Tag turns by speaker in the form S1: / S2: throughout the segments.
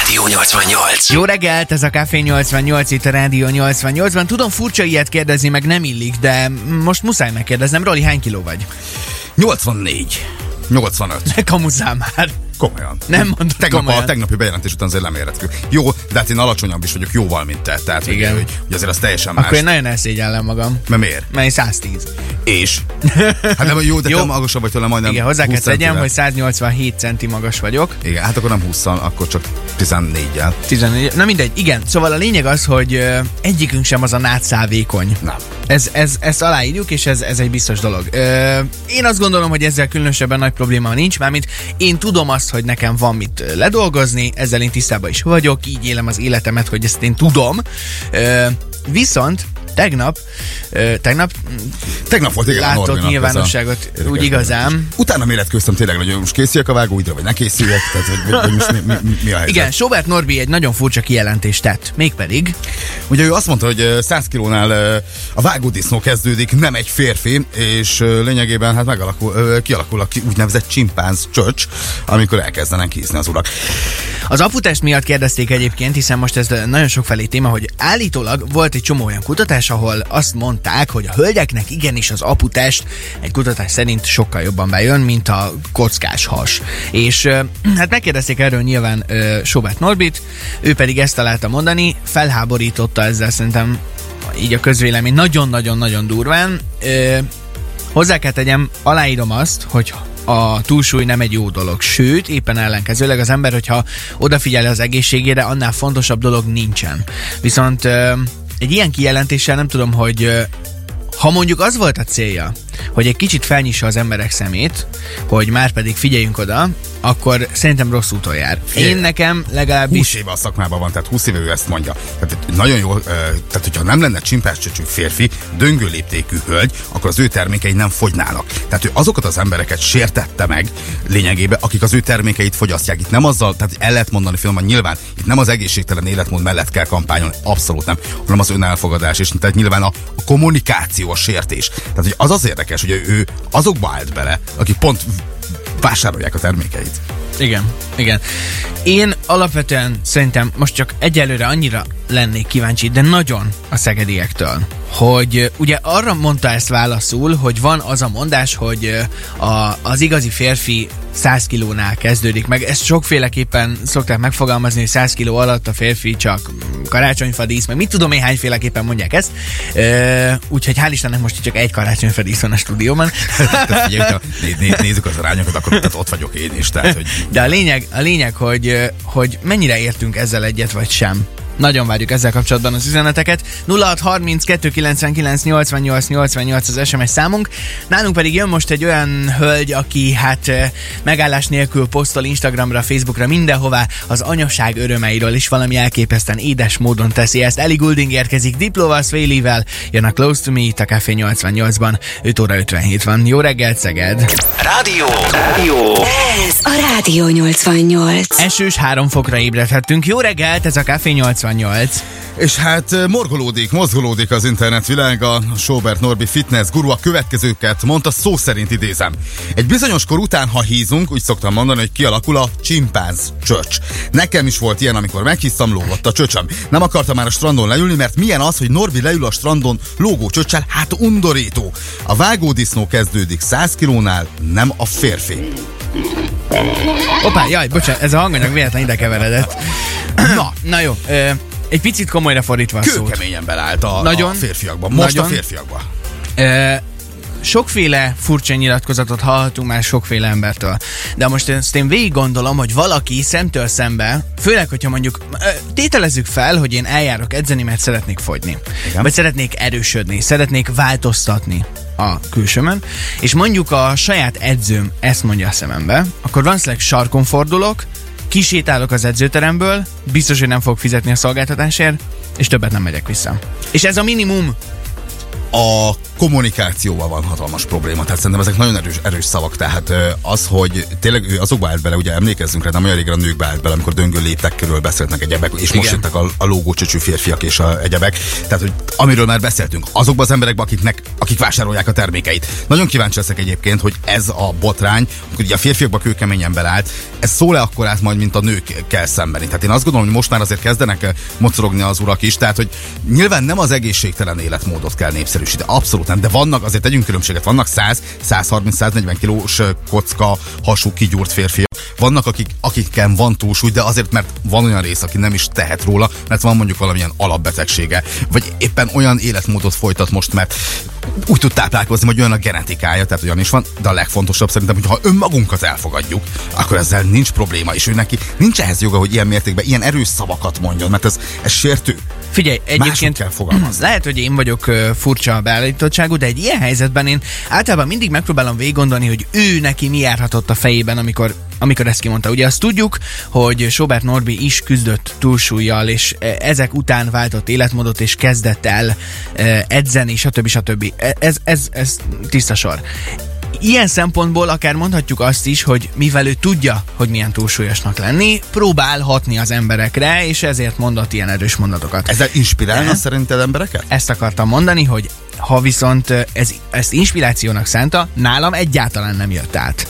S1: Rádió 88.
S2: Jó reggelt, ez a Café 88 itt a Rádió 88-ban. Tudom, furcsa ilyet kérdezni, meg nem illik, de most muszáj megkérdeznem. Roli, hány kiló vagy?
S3: 84. 85.
S2: Kamuzzál már.
S3: Komolyan.
S2: Nem mondod
S3: Tegnap
S2: komolyan.
S3: a tegnapi bejelentés után azért lemérhető. Jó, de hát én alacsonyabb is vagyok jóval, mint te. Tehát,
S2: Igen.
S3: Hogy, hogy azért az teljesen más.
S2: Akkor én nagyon elszégyellem magam.
S3: Mert miért?
S2: Mert én 110.
S3: És? Hát nem, jó, de
S2: Jó.
S3: te magasabb vagy tőle majdnem
S2: Igen, hozzá kell
S3: 20
S2: tegyem, hogy 187 centi magas vagyok.
S3: Igen, hát akkor nem 20 akkor csak 14-jel.
S2: 14. Na mindegy, igen. Szóval a lényeg az, hogy egyikünk sem az a nátszálvékony.
S3: Nem.
S2: Ez, ez, ezt aláírjuk, és ez, ez egy biztos dolog. Én azt gondolom, hogy ezzel különösebben nagy probléma nincs, mármint én tudom azt, hogy nekem van mit ledolgozni, ezzel én tisztában is vagyok, így élem az életemet, hogy ezt én tudom. Viszont tegnap, ö, tegnap
S3: Tegnap volt igen Norbinak
S2: nyilvánosságot
S3: a
S2: úgy igazán.
S3: Utána méretköztem tényleg, hogy most készüljek a vágóidra, vagy ne készüljek, tehát hogy, hogy, most mi, mi, mi, a helyzet.
S2: Igen, Sobert Norbi egy nagyon furcsa kijelentést tett. Mégpedig,
S3: Ugye ő azt mondta, hogy ö, 100 kilónál a vágódisznó kezdődik, nem egy férfi, és lényegében hát megalakul, kialakul a úgynevezett csimpánz csöcs, amikor elkezdenek kízni az urak.
S2: Az aputest miatt kérdezték egyébként, hiszen most ez nagyon sok felé téma, hogy állítólag volt egy csomó olyan kutatás, ahol azt mondták, hogy a hölgyeknek igenis az aputest egy kutatás szerint sokkal jobban bejön, mint a kockás has. És hát megkérdezték erről nyilván ö, Sobert Norbit, ő pedig ezt találta mondani, felháborította ezzel szerintem így a közvélemény nagyon-nagyon-nagyon durván. Ö, Hozzá kell tegyem, aláírom azt, hogy a túlsúly nem egy jó dolog. Sőt, éppen ellenkezőleg az ember, hogyha odafigyel az egészségére, annál fontosabb dolog nincsen. Viszont ö, egy ilyen kijelentéssel nem tudom, hogy ha mondjuk az volt a célja, hogy egy kicsit felnyissa az emberek szemét, hogy már pedig figyeljünk oda, akkor szerintem rossz úton jár. Én nekem legalábbis
S3: 20 éve a szakmában van, tehát 20 éve ő ezt mondja. Tehát nagyon jó, tehát hogyha nem lenne csimpánzcsöcsű férfi, döngő léptékű hölgy, akkor az ő termékei nem fogynának. Tehát ő azokat az embereket sértette meg lényegében, akik az ő termékeit fogyasztják. Itt nem azzal, tehát el lehet mondani filmben, nyilván itt nem az egészségtelen életmód mellett kell kampányolni, abszolút nem, hanem az önelfogadás, és tehát nyilván a, a kommunikáció a sértés. Tehát hogy az az érdekes, hogy ő azokba állt bele, akik pont vásárolják a termékeit.
S2: Igen, igen. Én alapvetően szerintem most csak egyelőre annyira lennék kíváncsi, de nagyon a szegediektől, hogy ugye arra mondta ezt válaszul, hogy van az a mondás, hogy a, az igazi férfi 100 kilónál kezdődik meg. Ezt sokféleképpen szokták megfogalmazni, hogy 100 kiló alatt a férfi csak karácsonyfadísz, meg mit tudom én hányféleképpen mondják ezt. Úgyhogy hál' Istennek most csak egy karácsonyfadísz van a stúdióban.
S3: Figyelj, ha né- né- nézzük az arányokat, akkor tehát ott vagyok én is. Tehát, hogy
S2: De a lényeg, a lényeg hogy, hogy mennyire értünk ezzel egyet, vagy sem. Nagyon várjuk ezzel kapcsolatban az üzeneteket. 0632 99 88 88 az SMS számunk. Nálunk pedig jön most egy olyan hölgy, aki hát ö, megállás nélkül posztol Instagramra, Facebookra, mindenhová az anyaság örömeiről is valami elképesztően édes módon teszi ezt. Eli Goulding érkezik Diplóval, Svelivel, jön a Close to Me itt a Café 88-ban. 5 óra 57 van. Jó reggelt, Szeged!
S1: Rádió. Rádió.
S4: Ez a Rádió 88.
S2: Esős három fokra ébredhettünk. Jó reggelt, ez a Café 88.
S3: És hát morgolódik, mozgolódik az internet világa. Sobert Norbi fitness guru a következőket mondta, szó szerint idézem. Egy bizonyos kor után, ha hízunk, úgy szoktam mondani, hogy kialakul a csimpánz csöcs. Nekem is volt ilyen, amikor meghisztam, lógott a csöcsöm. Nem akartam már a strandon leülni, mert milyen az, hogy Norbi leül a strandon lógó csöccsel, hát undorító. A vágódisznó kezdődik 100 kilónál, nem a férfi.
S2: Hoppá, jaj, bocsánat, ez a hanganyag véletlen ide keveredett. Na, na jó, ö, egy picit komolyra fordítva a szót.
S3: Kőkeményen belállt a,
S2: Nagyon.
S3: a férfiakban. Most
S2: Nagyon.
S3: a férfiakban.
S2: Ö, sokféle furcsa nyilatkozatot hallhatunk már sokféle embertől. De most ezt én végig gondolom, hogy valaki szemtől szembe, főleg, hogyha mondjuk tételezzük fel, hogy én eljárok edzeni, mert szeretnék fogyni.
S3: Igen.
S2: Vagy szeretnék erősödni, szeretnék változtatni a külsőmön, és mondjuk a saját edzőm ezt mondja a szemembe, akkor valószínűleg sarkon fordulok, kisétálok az edzőteremből, biztos, hogy nem fog fizetni a szolgáltatásért, és többet nem megyek vissza. És ez a minimum,
S3: A kommunikációval van hatalmas probléma, tehát szerintem ezek nagyon erős, erős szavak, tehát az, hogy tényleg ő azokba állt bele, ugye emlékezzünk rá, nem olyan régen a nőkbe állt bele, amikor döngő léptek körül beszélnek egyebek, és most
S2: Igen.
S3: jöttek a, a lógócsöcsű férfiak és a egyebek, tehát hogy amiről már beszéltünk, azokba az emberekbe, akiknek, akik vásárolják a termékeit. Nagyon kíváncsi leszek egyébként, hogy ez a botrány, amikor ugye a férfiakba kőkeményen belállt, ez szól-e akkor át majd, mint a nőkkel szembeni. Tehát én azt gondolom, hogy most már azért kezdenek mocorogni az urak is, tehát hogy nyilván nem az egészségtelen életmódot kell népszerűsíteni, abszolút nem, de vannak, azért tegyünk különbséget, vannak 100, 130, 140 kilós kocka, hasú, kigyúrt férfiak, vannak, akik, akiken van túlsúly, de azért, mert van olyan rész, aki nem is tehet róla, mert van mondjuk valamilyen alapbetegsége, vagy éppen olyan életmódot folytat most, mert úgy tud táplálkozni, hogy olyan a genetikája, tehát olyan is van, de a legfontosabb szerintem, hogy ha önmagunkat elfogadjuk, akkor ezzel nincs probléma, és ő neki nincs ehhez joga, hogy ilyen mértékben ilyen erős szavakat mondjon, mert ez, ez sértő.
S2: Figyelj, egyébként
S3: kell fogalmazni.
S2: lehet, hogy én vagyok ö, furcsa a beállítottságú, de egy ilyen helyzetben én általában mindig megpróbálom végig hogy ő neki mi járhatott a fejében, amikor amikor ezt kimondta. Ugye azt tudjuk, hogy Sobert Norbi is küzdött túlsúlyjal, és e, ezek után váltott életmódot, és kezdett el e, edzeni, stb. stb. E, Ez, ez, ez tiszta sor. Ilyen szempontból akár mondhatjuk azt is, hogy mivel ő tudja, hogy milyen túlsúlyosnak lenni, próbál hatni az emberekre, és ezért mondott ilyen erős mondatokat.
S3: Ezzel inspirálna
S2: De-
S3: szerinted embereket?
S2: Ezt akartam mondani, hogy ha viszont ez, ezt inspirációnak szánta, nálam egyáltalán nem jött át.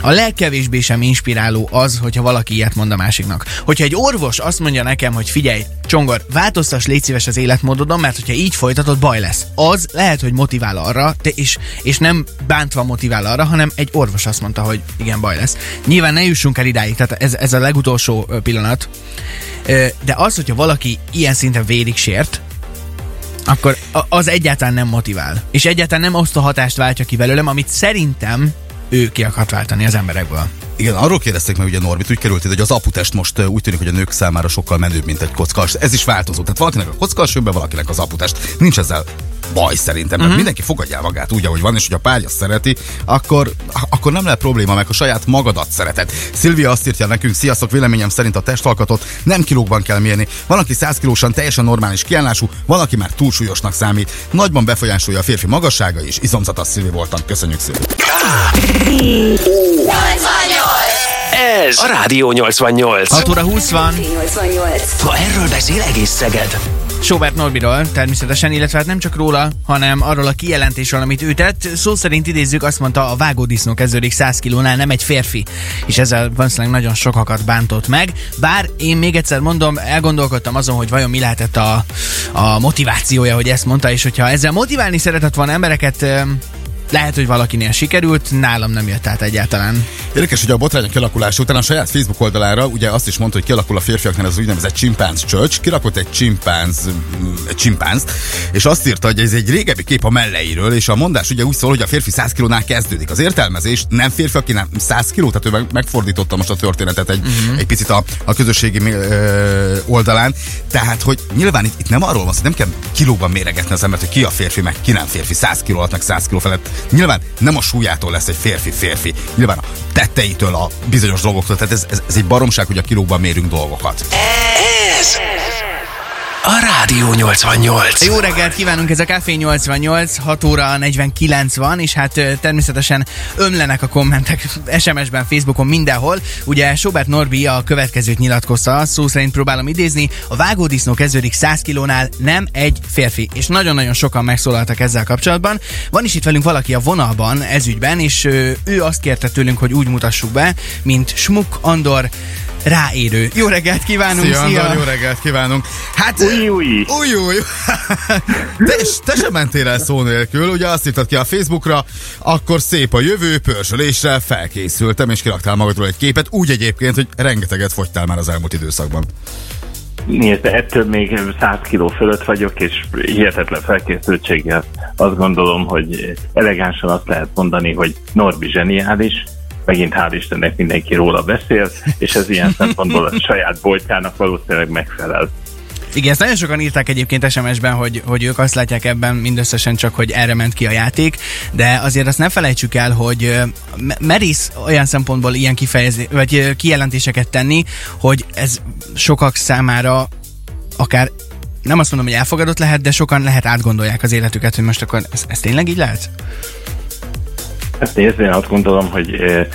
S2: A legkevésbé sem inspiráló az, hogyha valaki ilyet mond a másiknak. Hogyha egy orvos azt mondja nekem, hogy figyelj, Csongor, változtass légy szíves az életmódodon, mert hogyha így folytatod, baj lesz. Az lehet, hogy motivál arra, te és, és nem bántva motivál arra, hanem egy orvos azt mondta, hogy igen, baj lesz. Nyilván ne jussunk el idáig, tehát ez, ez a legutolsó pillanat. De az, hogyha valaki ilyen szinten vérig sért, akkor az egyáltalán nem motivál. És egyáltalán nem azt a hatást váltja ki belőlem, amit szerintem ő ki akart váltani az emberekből.
S3: Igen, arról kérdezték meg ugye Norbit, úgy került ide, hogy az aputest most úgy tűnik, hogy a nők számára sokkal menőbb, mint egy kockas. Ez is változó. Tehát valakinek a kockas jön be, valakinek az aputest. Nincs ezzel baj szerintem, mert uh-huh. mindenki fogadja el magát úgy, ahogy van, és hogy a párja szereti, akkor, akkor nem lehet probléma, meg a saját magadat szereted. Szilvia azt írja nekünk, sziasztok, véleményem szerint a testalkatot nem kilókban kell mérni. Van, aki 100 kilósan teljesen normális kiállású, van, aki már túlsúlyosnak számít. Nagyban befolyásolja a férfi magassága és izomzatas Szilvi voltam. Köszönjük Szilvi.
S1: Ez a Rádió 88.
S2: 6 óra 20 van,
S4: 88.
S1: Ma erről beszél egész Szeged.
S2: Sobert Norbiról természetesen, illetve hát nem csak róla, hanem arról a kijelentésről, amit ő tett. Szó szerint idézzük, azt mondta, a vágódisznó kezdődik 100 kilónál, nem egy férfi. És ezzel valószínűleg nagyon sokakat bántott meg. Bár én még egyszer mondom, elgondolkodtam azon, hogy vajon mi lehetett a, a motivációja, hogy ezt mondta, és hogyha ezzel motiválni szeretett volna embereket, lehet, hogy valakinél sikerült, nálam nem jött át egyáltalán.
S3: Érdekes, hogy a botrány kialakulása után a saját Facebook oldalára ugye azt is mondta, hogy kialakul a férfiaknál az úgynevezett csimpánz church, kirakott egy csimpánz, mm, egy csimpánzt, és azt írta, hogy ez egy régebbi kép a melleiről, és a mondás ugye úgy szól, hogy a férfi 100 kilónál kezdődik. Az értelmezés nem férfi, aki nem 100 kiló, tehát ő meg, megfordította most a történetet egy, uh-huh. egy picit a, a közösségi ö, oldalán. Tehát, hogy nyilván itt, itt nem arról van szó, nem kell kilóban méregetni az embert, hogy ki a férfi, meg ki nem férfi, 100 kiló alatt, meg 100 kiló felett. Nyilván nem a súlyától lesz egy férfi férfi, nyilván a tetteitől, a bizonyos dolgoktól. Tehát ez, ez, ez egy baromság, hogy a kilóban mérünk dolgokat.
S1: Ez a Rádió 88.
S2: Jó reggelt kívánunk, ez a Café 88, 6 óra 49 van, és hát természetesen ömlenek a kommentek SMS-ben, Facebookon, mindenhol. Ugye Sobert Norbi a következőt nyilatkozta, szó szerint próbálom idézni, a vágódisznó kezdődik 100 kilónál, nem egy férfi. És nagyon-nagyon sokan megszólaltak ezzel kapcsolatban. Van is itt velünk valaki a vonalban ez ügyben, és ő azt kérte tőlünk, hogy úgy mutassuk be, mint Smuk Andor ráérő. Jó reggelt kívánunk,
S3: Szia, Andor, jó reggelt kívánunk! Hát, új, új! Új, új! te, te sem mentél el szó nélkül, ugye azt írtad ki a Facebookra, akkor szép a jövő, pörzsölésre felkészültem, és kiraktál magadról egy képet, úgy egyébként, hogy rengeteget fogytál már az elmúlt időszakban.
S5: Nézd, de ettől még 100 kiló fölött vagyok, és hihetetlen felkészültséggel azt gondolom, hogy elegánsan azt lehet mondani, hogy Norbi zseniális, megint hál' Istennek mindenki róla beszél, és ez ilyen szempontból a saját boltjának valószínűleg megfelel.
S2: Igen, ezt nagyon sokan írták egyébként SMS-ben, hogy, hogy ők azt látják ebben mindösszesen csak, hogy erre ment ki a játék, de azért azt ne felejtsük el, hogy merész olyan szempontból ilyen kifejezé, vagy kijelentéseket tenni, hogy ez sokak számára akár nem azt mondom, hogy elfogadott lehet, de sokan lehet átgondolják az életüket, hogy most akkor ez, ez tényleg így lehet?
S5: Hát nézd, én azt gondolom, hogy, eh,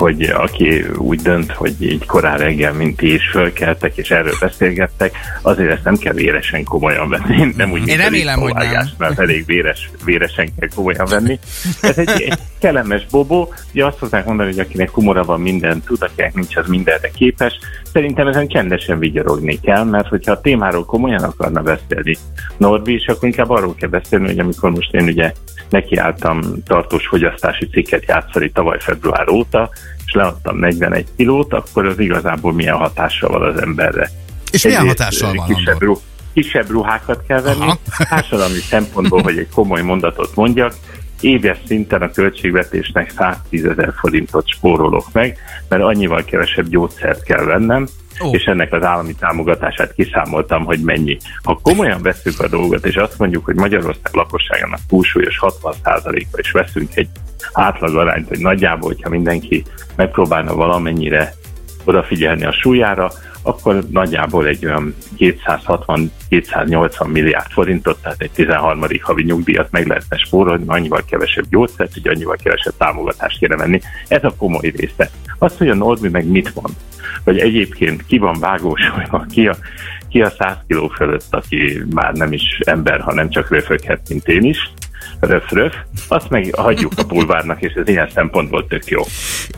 S5: hogy aki úgy dönt, hogy így korán reggel, mint ti is fölkeltek, és erről beszélgettek, azért ezt nem kell véresen komolyan venni. Nem úgy,
S2: Én remélem, hogy nem.
S5: Mert elég véres, véresen kell komolyan venni. Ez egy, egy kellemes bobó. Ugye azt hozzák mondani, hogy akinek humora van, minden tud, akinek nincs, az mindenre képes. Szerintem ezen csendesen vigyorogni kell, mert hogyha a témáról komolyan akarna beszélni Norbi, és akkor inkább arról kell beszélni, hogy amikor most én ugye nekiálltam tartós fogyasztási cikket játszani tavaly február óta, és leadtam 41 kilót, akkor az igazából milyen hatással van az emberre.
S3: És milyen
S5: Egyrészt,
S3: hatással van?
S5: Kisebb, ruh, kisebb ruhákat kell venni,
S3: Aha.
S5: társadalmi szempontból, hogy egy komoly mondatot mondjak, éves szinten a költségvetésnek 110 ezer forintot spórolok meg, mert annyival kevesebb gyógyszert kell vennem,
S2: Ó.
S5: és ennek az állami támogatását kiszámoltam, hogy mennyi. Ha komolyan veszük a dolgot, és azt mondjuk, hogy Magyarország lakosságának túlsúlyos 60%-a, és veszünk egy átlag arányt, hogy nagyjából, hogyha mindenki megpróbálna valamennyire odafigyelni a súlyára, akkor nagyjából egy olyan 260-280 milliárd forintot, tehát egy 13. havi nyugdíjat meg lehetne spórolni, annyival kevesebb gyógyszert, hogy annyival kevesebb támogatást kéne venni. Ez a komoly része. Az, hogy a Norbi meg mit mond, hogy egyébként ki van vágósolva, ki a, ki a 100 kiló fölött, aki már nem is ember, hanem csak röföghet, mint én is, röf-röf, azt meg hagyjuk a bulvárnak, és ez ilyen szempontból tök jó.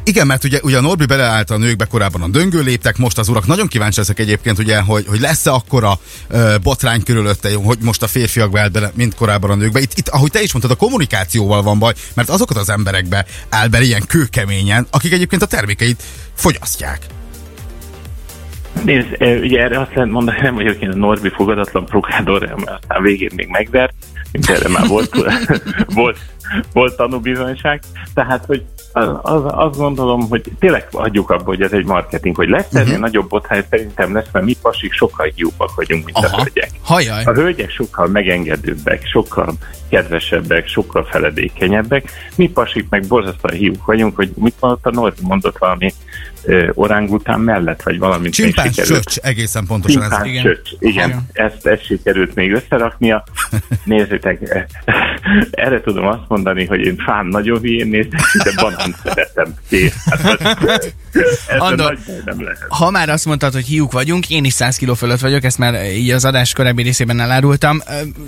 S3: Igen, mert ugye, ugye a Norbi beleállt a nőkbe korábban a döngő léptek, most az urak. Nagyon kíváncsi leszek egyébként, ugye, hogy, hogy lesz-e akkora ö, botrány körülötte, hogy most a férfiak beállt bele, mint korábban a nőkbe. Itt, itt, ahogy te is mondtad, a kommunikációval van baj, mert azokat az emberekbe áll bele ilyen kőkeményen, akik egyébként a termékeit fogyasztják.
S5: Nézd, ugye erre azt lehet mondani, nem vagyok én a Norbi fogadatlan prokádor, mert aztán végén még megvert, mint erre már volt, volt, volt tanúbizonyság. Tehát, hogy az, az, azt gondolom, hogy tényleg hagyjuk abba, hogy ez egy marketing, hogy lesz ennél uh-huh. nagyobb botrány, szerintem lesz, mert mi pasik sokkal hiúbbak vagyunk, mint a
S2: Aha.
S5: hölgyek.
S2: Hajjaj.
S5: A hölgyek sokkal megengedőbbek, sokkal kedvesebbek, sokkal feledékenyebbek. Mi pasik meg borzasztóan hiúk vagyunk, hogy mit mondott a Norbi, mondott valami orángután mellett, vagy valamit. még
S3: Csimpás
S5: sikerült.
S3: csöcs, egészen pontosan ez.
S5: Csimpán
S2: Igen.
S5: csöcs, igen. Ezt, ezt sikerült még összeraknia. Nézzétek, erre tudom azt mondani, hogy én fán nagyon hülyén nézek, de banán szeretem. Kész. Hát, ez- ez
S2: Andor,
S5: nem lehet.
S2: Ha már azt mondtad, hogy hiúk vagyunk, én is 100 kiló fölött vagyok, ezt már így az adás korábbi részében elárultam.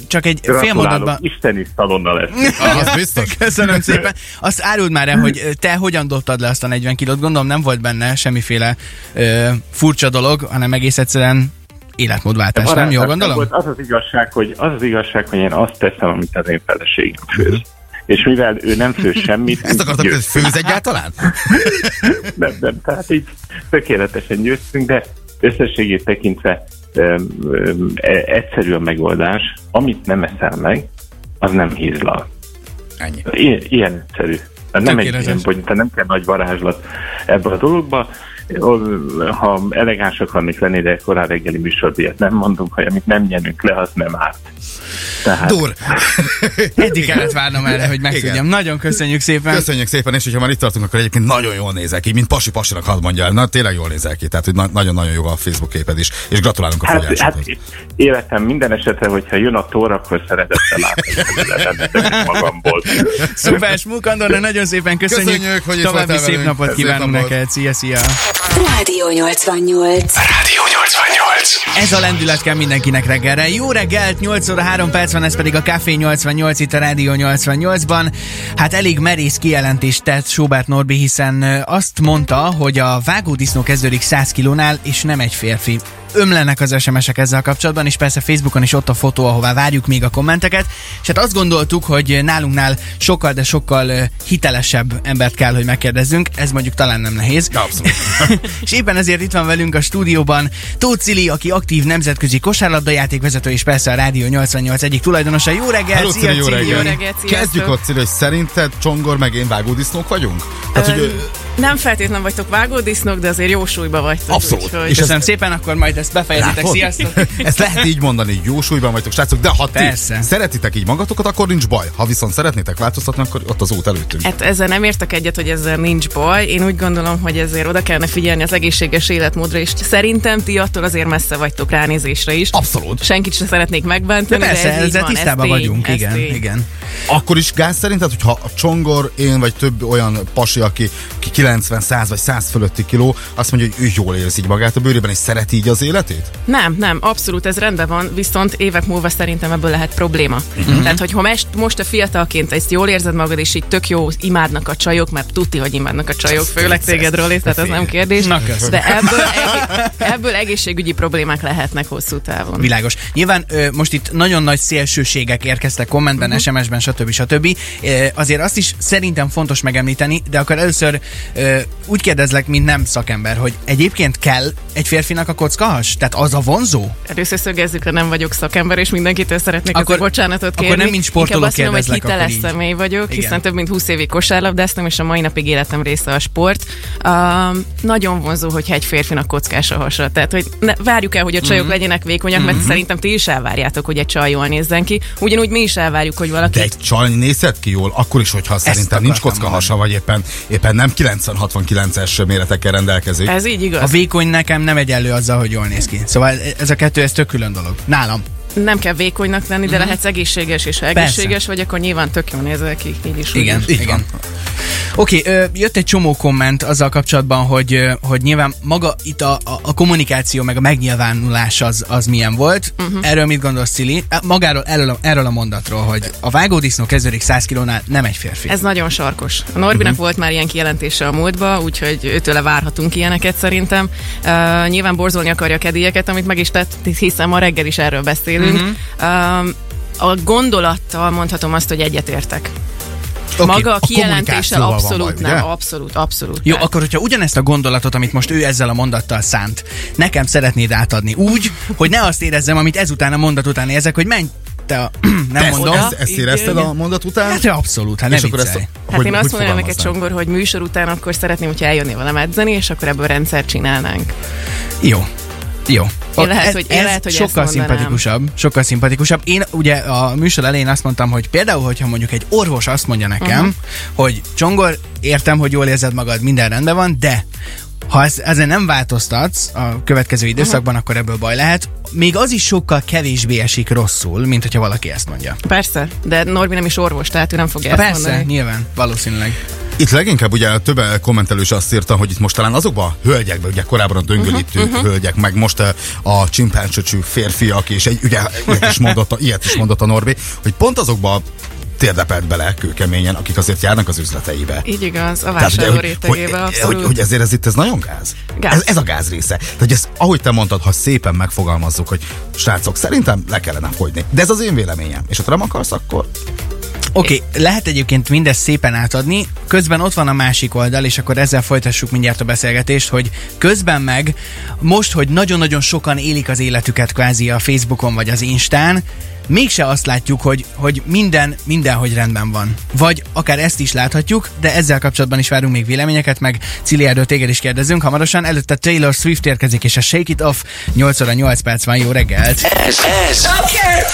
S2: Csak egy fél mondatban...
S5: isteni szalonna lesz.
S3: Az biztos.
S2: Köszönöm szépen. Azt áruld már el, hogy te hogyan dobtad le azt a 40 kilót. Gondolom nem volt benne semmiféle ö, furcsa dolog, hanem egész egyszerűen életmódváltás, nem? Jól gondolom?
S5: Volt az az igazság, hogy az az igazság, hogy én azt teszem, amit az én feleségem főz. És mivel ő nem főz semmit...
S3: Ezt akartam, hogy főz egyáltalán?
S5: nem, nem, tehát így tökéletesen győztünk, de összességét tekintve öm, öm, e- egyszerű a megoldás. Amit nem eszel meg, az nem hízlal.
S3: Ennyi.
S5: Ilyen, ilyen egyszerű. Nem egy ilyen, hogy nem kell nagy varázslat ebbe a dologba. Ha elegáns akarnék lenni, de korán reggeli műsordiat nem mondunk, hogy amit nem nyerünk le, az nem árt. Tehát
S3: Dur.
S2: Eddig kellett várnom erre, hogy megtudjam. Nagyon köszönjük szépen.
S3: Köszönjük szépen, és hogyha már itt tartunk, akkor egyébként nagyon jól nézel ki, mint Pasi Pasinak hadd mondja el. Na, tényleg jól nézel ki, tehát hogy na- nagyon-nagyon jó a Facebook képed is, és gratulálunk a
S5: Hát, hát életem minden esetre, hogyha jön a tór, akkor szeretettel látom magamból.
S2: Szuper, Smuk Andorra, nagyon szépen köszönjük.
S3: Köszönjük, hogy
S2: További szép napot
S3: Szép
S2: kívánunk
S3: napot.
S2: neked. Szia, szia.
S4: Rádió 88.
S1: Rádió 88.
S2: Ez a lendület kell mindenkinek reggelre. Jó reggelt, 8 óra 3 perc van, ez pedig a Café 88 itt a Rádió 88-ban. Hát elég merész kijelentést tett Sobert Norbi, hiszen azt mondta, hogy a vágódisznó kezdődik 100 kilónál, és nem egy férfi. Ömlenek az SMS-ek ezzel kapcsolatban, és persze Facebookon is ott a fotó, ahová várjuk még a kommenteket. És hát azt gondoltuk, hogy nálunknál sokkal, de sokkal hitelesebb embert kell, hogy megkérdezzünk. Ez mondjuk talán nem nehéz.
S3: Abszolút.
S2: és éppen ezért itt van velünk a stúdióban Tóth Cili, aki aktív nemzetközi kosárlabda játékvezető, és persze a Rádió 88 egyik tulajdonosa. Jó reggelt!
S3: Hello,
S2: szia,
S3: Cili, jó
S2: Cili!
S3: reggelt!
S6: reggelt, sziasztok!
S3: Kezdjük ott, Cili, hogy szerinted Csongor meg én vágódisznók vagyunk? Tehát, hogy
S6: Nem feltétlenül vagytok vágódisznók, de azért jó súlyba vagytok.
S3: Abszolút.
S6: Úgyhogy...
S3: És
S2: Köszönöm
S3: ez-
S2: szépen, akkor majd ezt befejezitek.
S3: Látod?
S2: Sziasztok!
S3: Ezt lehet így mondani, jó súlyban vagytok, srácok, de ha ti
S2: Persze.
S3: szeretitek így magatokat, akkor nincs baj. Ha viszont szeretnétek változtatni, akkor ott az út előttünk.
S6: Hát ezzel nem értek egyet, hogy ezzel nincs baj. Én úgy gondolom, hogy ezért oda kellene figyelni az egészséges életmódra, és szerintem ti attól azért messze vagytok ránézésre is.
S3: Abszolút.
S6: Senkit sem szeretnék
S2: De
S6: megbántani, de,
S2: persze,
S6: ez így
S2: ezzel
S6: van, ez
S2: tisztában vagyunk,
S6: ez
S2: igen, igen.
S3: Akkor is gáz szerinted, hogyha a csongor, én vagy több olyan pasi, aki, aki 90, 100 vagy 100 fölötti kiló, azt mondja, hogy ő jól érzi magát a bőrében, és szereti így az életét?
S6: Nem, nem, abszolút ez rendben van, viszont évek múlva szerintem ebből lehet probléma. Uh-huh. Tehát, hogy ha most, most a fiatalként ezt jól érzed magad, és így tök jó imádnak a csajok, mert tudti, hogy imádnak a csajok, főleg téged, Roli, tehát ez nem kérdés.
S2: Na.
S6: De ebből, ebből egészségügyi problémák lehetnek hosszú távon.
S2: Világos. Nyilván most itt nagyon nagy szélsőségek érkeztek kommentben,
S6: Mhm.
S2: uh-huh. SMS-ben, stb. stb. Azért azt is szerintem fontos megemlíteni, de akkor először úgy kérdezlek, mint nem szakember, hogy egyébként kell egy férfinak a kockahas? Tehát az a vonzó?
S6: Először szögezzük nem vagyok szakember, és mindenkitől szeretnék
S2: Akkor-
S6: akkor, bocsánatot
S2: akkor
S6: kérni.
S2: nem mint sportoló
S6: Inkább azt mondom, hogy
S2: akkor
S6: hiteles személy vagyok,
S2: Igen.
S6: hiszen több mint 20 évig kosárlabdáztam, és a mai napig életem része a sport. Um, nagyon vonzó, hogyha egy férfinak kockás a hasa. Tehát, hogy ne, várjuk el, hogy a csajok
S2: Mhm.
S6: mm-hmm. legyenek vékonyak, mm-hmm. mert szerintem ti is elvárjátok, hogy egy csaj jól nézzen ki. Ugyanúgy mi is elvárjuk, hogy valaki
S3: De egy csaj nézhet ki jól, akkor is, hogyha szerintem nincs kocka hasa, vagy éppen, éppen nem 90-69-es méretekkel rendelkezik.
S6: Ez így igaz.
S2: A vékony nekem nem egyenlő azzal, hogy jól néz ki. Szóval ez a kettő, ez tök külön dolog. Nálam.
S6: Nem kell vékonynak lenni, de lehetsz egészséges, és ha
S2: Mhm. Persze.
S6: egészséges vagy, akkor nyilván tök jól nézel ki. Így is. úgy
S2: Igen,
S6: is.
S3: Így
S2: igen. Oké, okay, jött egy csomó komment azzal kapcsolatban, hogy, hogy nyilván maga itt a, a, a kommunikáció, meg a megnyilvánulás az, az milyen volt. Uh-huh. Erről mit gondolsz, Cili? Magáról, erről a, erről a mondatról, hogy a vágódisznó kezdődik 100 kilónál, nem egy férfi.
S6: Ez nagyon sarkos. A Norbinak uh-huh. volt már ilyen kijelentése a múltba, úgyhogy őtőle várhatunk ilyeneket szerintem. Uh, nyilván borzolni akarja a kedélyeket, amit meg is tett, hiszen ma reggel is erről beszélünk. Uh-huh. Uh, a gondolattal mondhatom azt, hogy egyetértek.
S3: Oké,
S6: Maga a kijelentéssel abszolút
S3: baj,
S6: nem,
S3: ugye?
S6: abszolút, abszolút.
S2: Jó,
S6: Tehát-
S2: akkor hogyha ugyanezt a gondolatot, amit most ő ezzel a mondattal szánt, nekem szeretnéd átadni úgy, hogy ne azt érezzem, amit ezután a mondat után érzek, hogy menj te a... nem
S3: Te ezt,
S2: mondom.
S3: ezt, ezt érezted a mondat után?
S2: Hát abszolút, hát ne
S3: és akkor ezt.
S6: Hát
S3: hogy,
S6: én azt mondanám neked? Csongor, hogy műsor után akkor szeretném, hogyha eljönnél velem edzeni, és akkor ebből rendszer csinálnánk.
S2: Jó. Jó.
S6: Én lehet,
S2: ez,
S6: hogy- én
S2: ez
S6: lehet, hogy
S2: sokkal szimpatikusabb. Sokkal szimpatikusabb. Én ugye a műsor elején azt mondtam, hogy például, hogyha mondjuk egy orvos azt mondja nekem, uh-huh. hogy Csongor, értem, hogy jól érzed magad, minden rendben van, de ha ez, ezen nem változtatsz a következő időszakban,
S6: Mhm.
S2: uh-huh. akkor ebből baj lehet. Még az is sokkal kevésbé esik rosszul, mint hogyha valaki ezt mondja.
S6: Persze, de Norbi nem is orvos, tehát ő nem fogja ezt
S2: Persze,
S6: mondani.
S2: nyilván, valószínűleg.
S3: Itt leginkább ugye több kommentelő is azt írta, hogy itt most talán azokban a hölgyekben, ugye korábban a döngölítő uh-huh, uh-huh. hölgyek, meg most eh, a csimpáncsöcsű férfiak, és egy, ugye ilyet is, mondott, a- ilyet is mondott a Norbi, hogy pont azokba térdepelt bele kőkeményen, akik azért járnak az üzleteibe.
S6: Így igaz, a vásárló rétegébe
S3: hogy, hogy, hogy ezért ez itt ez nagyon gáz.
S6: Gáz.
S3: Ez, ez a gáz része. Tehát, ezt, ahogy te mondtad, ha szépen megfogalmazzuk, hogy srácok, szerintem le kellene fogyni. De ez az én véleményem. És ha te nem akarsz, akkor
S2: Oké, okay, lehet egyébként mindezt szépen átadni, közben ott van a másik oldal, és akkor ezzel folytassuk mindjárt a beszélgetést, hogy közben meg most, hogy nagyon-nagyon sokan élik az életüket kvázi a Facebookon vagy az Instán, mégse azt látjuk, hogy, hogy minden, mindenhogy rendben van. Vagy akár ezt is láthatjuk, de ezzel kapcsolatban is várunk még véleményeket, meg Ciliáról téged is kérdezünk hamarosan. Előtte Taylor Swift érkezik, és a Shake It Off 8 óra 8 perc van, jó reggelt!
S1: Ez, ez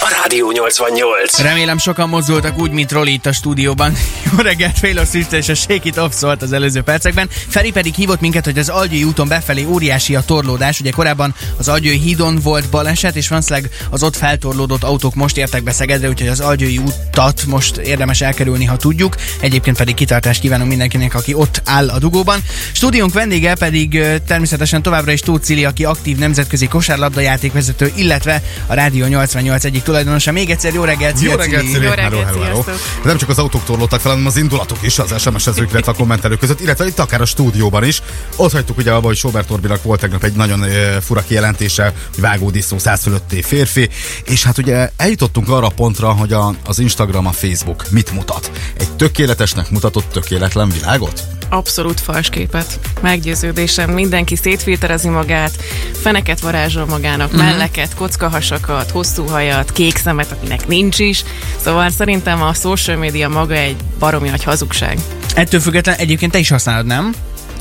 S1: a Rádió 88.
S2: Remélem sokan mozdultak úgy, mint Roli itt a stúdióban. Jó reggelt, Taylor Swift és a Shake It Off szólt az előző percekben. Feri pedig hívott minket, hogy az Algyői úton befelé óriási a torlódás. Ugye korábban az Algyői hídon volt baleset, és valószínűleg az ott feltorlódott autók most értek be Szegedre, úgyhogy az Algyői útat most érdemes elkerülni, ha tudjuk. Egyébként pedig kitartást kívánunk mindenkinek, aki ott áll a dugóban. Stúdiónk vendége pedig természetesen továbbra is Tóth Cili, aki aktív nemzetközi kosárlabda játékvezető, illetve a Rádió 88 egyik tulajdonosa. Még egyszer jó reggelt,
S3: Jó reggelt,
S2: Cili.
S6: Jó reggelt,
S3: Hello, hello, hello. nem csak az autók torlódtak fel, hanem az indulatok is az SMS-ezők, illetve a kommentelők között, illetve itt akár a stúdióban is. Ott hagytuk ugye abba, hogy Sobert Orbinak volt tegnap egy nagyon fura kijelentése, hogy vágódisznó 100 fölötti férfi, és hát ugye eljutottunk arra a pontra, hogy a, az Instagram, a Facebook mit mutat. Egy tökéletesnek mutatott tökéletlen világot?
S6: Abszolút fals képet. Meggyőződésem, mindenki szétfilterezi magát, feneket varázsol magának, uh-huh. melleket, kockahasakat, hosszú hajat, kék szemet, akinek nincs is. Szóval szerintem a social media maga egy baromi nagy hazugság.
S2: Ettől függetlenül egyébként te is használod, nem?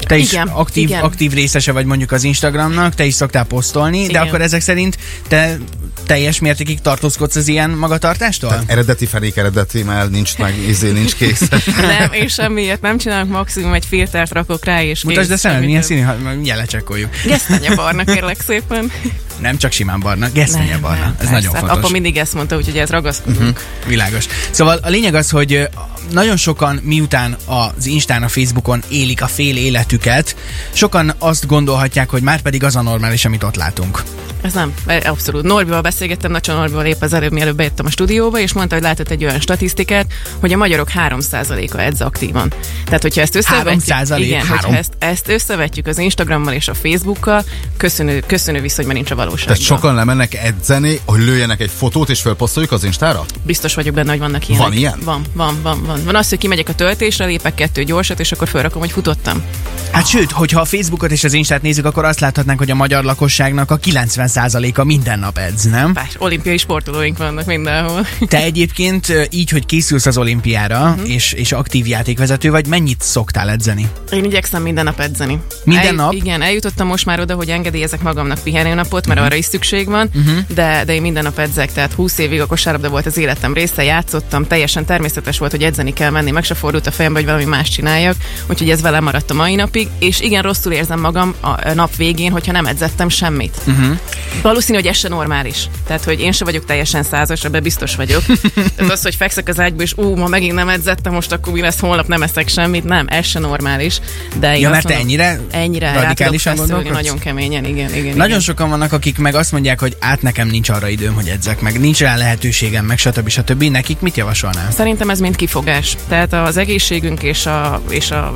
S2: Te is
S6: Igen,
S2: aktív,
S6: igen.
S2: aktív részese vagy mondjuk az Instagramnak, te is szoktál posztolni, de
S6: Igen.
S2: akkor ezek szerint te teljes mértékig tartózkodsz az ilyen magatartástól?
S3: Eredeti fenék eredeti, mert nincs meg, izé nincs kész.
S6: Nem, én semmiért nem csinálok, maximum egy filtert rakok rá, és
S2: Mutasd szemed,
S6: semmi
S2: milyen színű, ha mindjárt lecsekkoljuk.
S6: Gesztenye barna, kérlek szépen.
S2: Nem csak simán barna, gesztenye barna.
S6: nem,
S2: Ez
S6: persze.
S2: nagyon fontos.
S6: Apa mindig ezt mondta, úgyhogy ez ragaszkodunk. Uh-huh.
S2: Világos. Szóval a lényeg az, hogy nagyon sokan miután az Instán, a Facebookon élik a fél életüket, sokan azt gondolhatják, hogy már pedig az a normális, amit ott látunk.
S6: Ez nem, abszolút. Norbival beszélgettem, Nacsa Norbival épp az előbb, mielőtt bejöttem a stúdióba, és mondta, hogy látott egy olyan statisztikát, hogy a magyarok 3%-a edz aktívan. Tehát, hogyha ezt összevetjük,
S2: 3%?
S6: igen,
S2: Három?
S6: hogyha ezt, ezt összevetjük az Instagrammal és a Facebookkal, köszönő, köszönő viszonyban nincs a valóságban.
S3: Tehát sokan lemennek edzeni, hogy lőjenek egy fotót és fölposztoljuk az Instára?
S6: Biztos vagyok benne, hogy vannak ilyenek.
S3: Van ilyen?
S6: Van, van, van, van. Van az, hogy kimegyek a töltésre, lépek kettő gyorsat, és akkor felrakom, hogy futottam.
S2: Hát sőt, hogyha a Facebookot és az Instát nézzük, akkor azt láthatnánk, hogy a magyar lakosságnak a 90%-a minden nap edz, nem?
S6: Bár olimpiai sportolóink vannak mindenhol.
S2: Te egyébként így, hogy készülsz az olimpiára, uh-huh. és, és aktív játékvezető vagy, mennyit szoktál edzeni?
S6: Én igyekszem minden nap edzeni.
S2: Minden nap? Mhm.
S6: Igen, eljutottam most már oda, hogy engedélyezek magamnak pihenőnapot, mert arra is szükség van, uh-huh. de, de én minden nap edzek, tehát 20 évig a kosárlabda volt az életem része, játszottam, teljesen természetes volt, hogy edzeni kell menni, meg se fordult a fejembe, hogy valami más csináljak, úgyhogy ez velem maradt a mai napig, és igen, rosszul érzem magam a nap végén, hogyha nem edzettem semmit. Uh-huh. Valószínű, hogy ez se normális. Tehát, hogy én se vagyok teljesen százas, ebben biztos vagyok. Tehát az, hogy fekszek az ágyba, és ú, ma megint nem edzettem, most akkor mi lesz, holnap nem eszek semmit, nem, ez se normális. De én
S2: Ja, mert
S6: mondom,
S2: ennyire
S6: ennyire
S2: radikálisan gondolkodsz?
S6: nagyon keményen, igen, igen.
S2: Nagyon
S6: igen.
S2: sokan vannak, akik meg azt mondják, hogy át nekem nincs arra időm, hogy edzek meg, nincs rá lehetőségem, meg stb. stb. Nekik mit javasolnál?
S6: Szerintem ez mind kifogás. Tehát az egészségünk és a, és a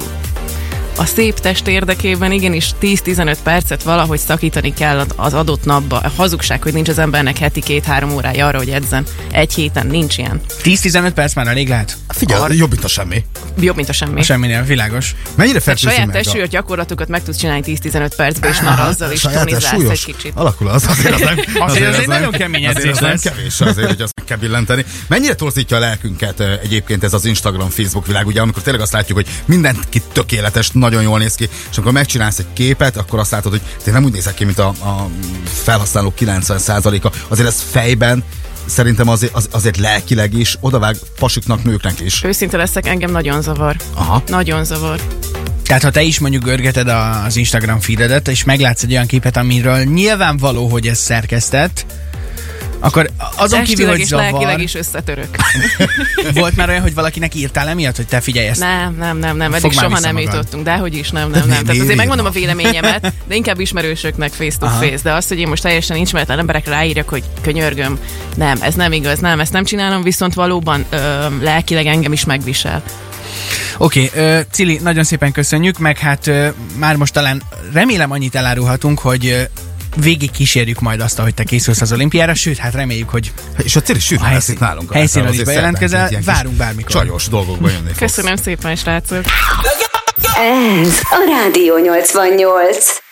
S6: a szép test érdekében igenis 10-15 percet valahogy szakítani kell az adott napba. A hazugság, hogy nincs az embernek heti két-három órája arra, hogy edzen. Egy héten nincs ilyen.
S2: 10-15 perc már elég lehet?
S3: Figyelj, jobb, mint a semmi.
S6: Jobb, mint a semmi.
S2: Semminél, világos.
S3: Mennyire
S6: Tehát
S3: fertőzi
S6: saját
S3: meg a...
S6: testsúlyos gyakorlatokat meg tudsz csinálni 10-15 percben, és már azzal is tonizálsz egy kicsit.
S3: Alakul az, azért az nem,
S2: Azért az egy
S3: nem-
S2: nagyon kemény
S3: azért
S2: edzés lesz.
S3: kevés, azért, hogy azt meg kell billenteni. Mennyire torzítja a lelkünket egyébként ez az Instagram, Facebook világ, ugye, amikor tényleg azt látjuk, hogy mindenki tökéletes, nagyon jól néz ki, és amikor megcsinálsz egy képet, akkor azt látod, hogy te nem úgy nézek ki, mint a, a felhasználók 90%-a. Azért ez fejben szerintem azért, az, azért lelkileg is odavág pasiknak, nőknek is.
S6: Őszinte leszek, engem nagyon zavar.
S3: Aha.
S6: Nagyon zavar.
S2: Tehát ha te is mondjuk görgeted a- az Instagram feededet, és meglátsz egy olyan képet, amiről nyilvánvaló, hogy ez szerkesztett, akkor azon kívül,
S6: Testileg
S2: hogy
S6: és
S2: zavar,
S6: lelkileg is összetörök.
S2: volt már olyan, hogy valakinek írtál emiatt, hogy te figyelj ezt.
S6: Nem, nem, nem, nem, eddig soha nem
S2: magad.
S6: jutottunk, de hogy is, nem, nem, nem. Tehát azért megmondom a véleményemet, de inkább ismerősöknek face to face, de az, hogy én most teljesen ismeretlen emberekre ráírjak, hogy könyörgöm, nem, ez nem igaz, nem, ezt nem csinálom, viszont valóban ö, lelkileg engem is megvisel.
S2: Oké, okay, Cili, nagyon szépen köszönjük, meg hát már most talán remélem annyit elárulhatunk, hogy végig kísérjük majd azt, ahogy te készülsz az olimpiára, sőt, hát reméljük, hogy
S3: És a cél is sűrűn
S2: A
S3: lesz
S2: helyszín-
S3: itt nálunk.
S2: helyszínről
S3: Azért
S2: is bejelentkezel, várunk bármikor.
S3: Csajos dolgokba jönni fogsz.
S6: Köszönöm szépen, srácok!
S4: Ez a Rádió 88.